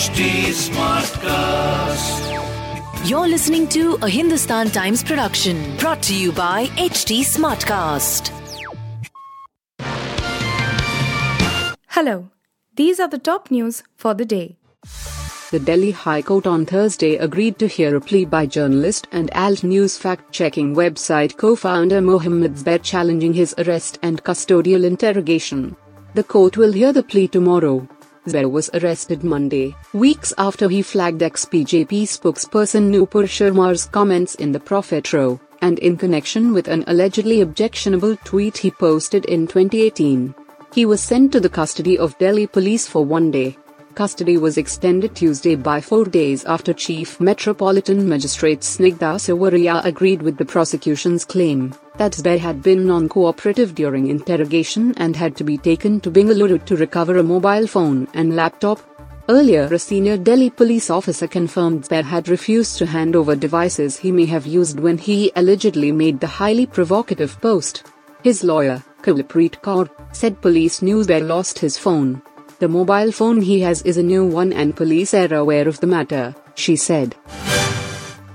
HT Smartcast. You're listening to a Hindustan Times production brought to you by HT Smartcast. Hello, these are the top news for the day. The Delhi High Court on Thursday agreed to hear a plea by journalist and Alt News fact checking website co founder Mohammed Zubair challenging his arrest and custodial interrogation. The court will hear the plea tomorrow. Zubair was arrested Monday, weeks after he flagged ex-BJP spokesperson Nupur Sharma's comments in the Prophet Row, and in connection with an allegedly objectionable tweet he posted in 2018. He was sent to the custody of Delhi police for one day. Custody was extended Tuesday by four days after Chief Metropolitan Magistrate Snigdha agreed with the prosecution's claim that Zubair had been non-cooperative during interrogation and had to be taken to Bengaluru to recover a mobile phone and laptop. Earlier, a senior Delhi police officer confirmed Zubair had refused to hand over devices he may have used when he allegedly made the highly provocative post. His lawyer, Kawalpreet Kaur, said police knew Zubair lost his phone the mobile phone he has is a new one and police are aware of the matter, she said.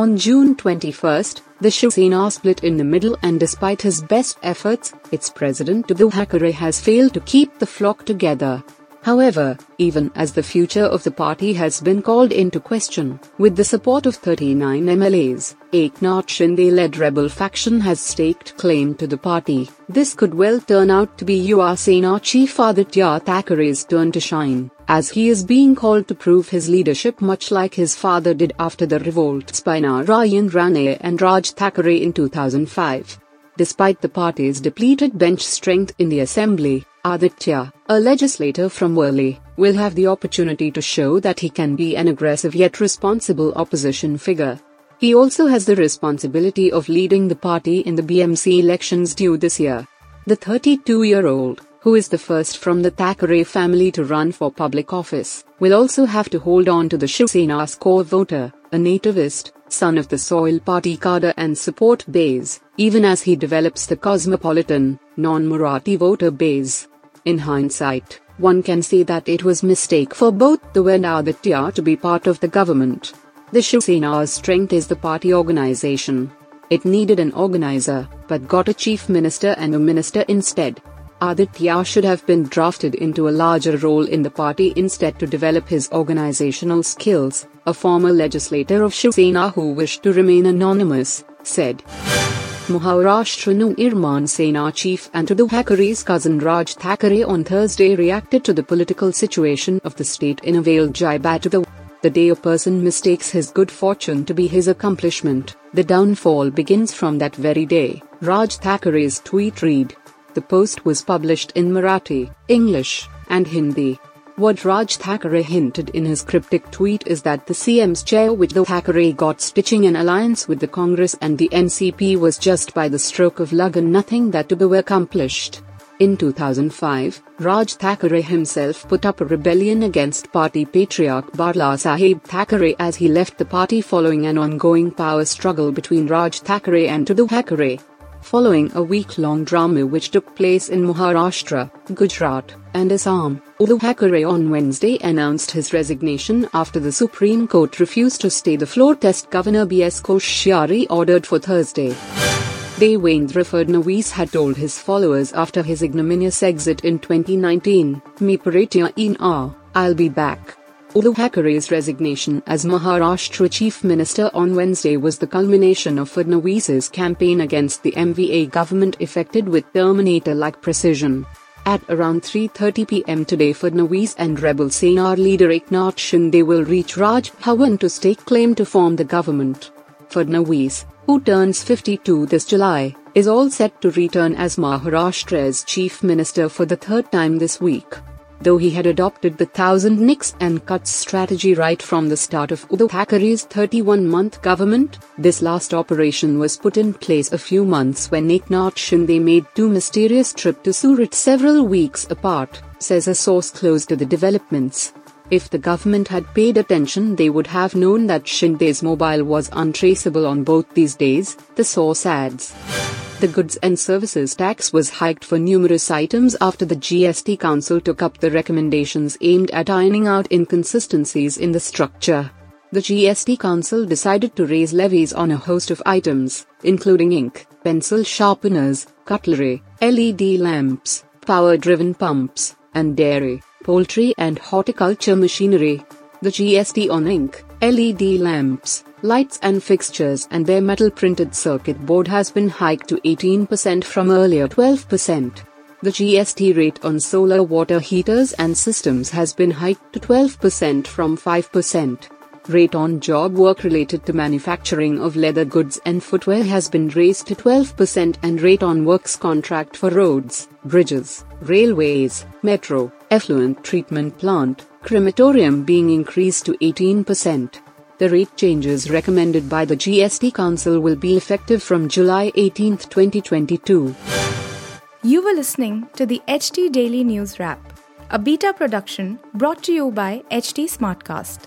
On June 21, the Shiv Sena split in the middle and despite his best efforts, its president Uddhav Thackeray has failed to keep the flock together. However, even as the future of the party has been called into question, with the support of 39 MLAs, Eknath Shinde-led rebel faction has staked claim to the party. This could well turn out to be Yuva Sena chief Aditya Thackeray's turn to shine, as he is being called to prove his leadership much like his father did after the revolts by Narayan Rane and Raj Thackeray in 2005. Despite the party's depleted bench strength in the assembly, Aditya, a legislator from Worli, will have the opportunity to show that he can be an aggressive yet responsible opposition figure. He also has the responsibility of leading the party in the BMC elections due this year. The 32 year old, who is the first from the Thackeray family to run for public office, will also have to hold on to the Shiv core voter, a nativist, son of the Soil Party cadre and support base, even as he develops the cosmopolitan, non Marathi voter base. In hindsight, one can say that it was mistake for both the and Aditya to be part of the government. The Shiv Sena's strength is the party organization. It needed an organizer, but got a chief minister and a minister instead. Aditya should have been drafted into a larger role in the party instead to develop his organizational skills, a former legislator of Shiv Sena who wished to remain anonymous, said. Maharashtra Navnirman Sena chief and Uddhav Thackeray's cousin Raj Thackeray on Thursday reacted to the political situation of the state in a veiled jibe at the the day a person mistakes his good fortune to be his accomplishment, the downfall begins from that very day, Raj Thackeray's tweet read. The post was published in Marathi, English, and Hindi. What Raj Thackeray hinted in his cryptic tweet is that the CM's chair which the Thackeray got stitching an alliance with the Congress and the NCP was just by the stroke of luck and nothing that to be accomplished. In 2005, Raj Thackeray himself put up a rebellion against party patriarch Balasaheb Thackeray as he left the party following an ongoing power struggle between Raj Thackeray and Uddhav Thackeray following a week-long drama which took place in Maharashtra, Gujarat, and Assam. Uddhav Thackeray on Wednesday announced his resignation after the Supreme Court refused to stay the floor test Governor B.S. Koshyari ordered for Thursday. Devendra Fadnavis had told his followers after his ignominious exit in 2019, Me paratya in a, I'll be back. Uddhav Thackeray's resignation as Maharashtra Chief Minister on Wednesday was the culmination of Fadnavis's campaign against the MVA government effected with Terminator-like precision. At around 3.30 pm today Fadnavis and Rebel Sena leader Eknath Shinde will reach Raj Bhavan to stake claim to form the government. Fadnavis, who turns 52 this July, is all set to return as Maharashtra's chief minister for the third time this week though he had adopted the thousand nicks and cuts strategy right from the start of Uddhav Thackeray's 31-month government, this last operation was put in place a few months when Eknath Shinde made two mysterious trips to Surat several weeks apart, says a source close to the developments. If the government had paid attention they would have known that Shinde's mobile was untraceable on both these days, the source adds. The goods and services tax was hiked for numerous items after the GST Council took up the recommendations aimed at ironing out inconsistencies in the structure. The GST Council decided to raise levies on a host of items, including ink, pencil sharpeners, cutlery, LED lamps, power driven pumps, and dairy, poultry, and horticulture machinery. The GST on ink, LED lamps, lights and fixtures and their metal printed circuit board has been hiked to 18% from earlier 12%. The GST rate on solar water heaters and systems has been hiked to 12% from 5%. Rate on job work related to manufacturing of leather goods and footwear has been raised to 12% and rate on works contract for roads, bridges, railways, metro, effluent treatment plant, crematorium being increased to 18%. The rate changes recommended by the GST Council will be effective from July 18, 2022. You were listening to the HT Daily News Wrap, a beta production brought to you by HT Smartcast.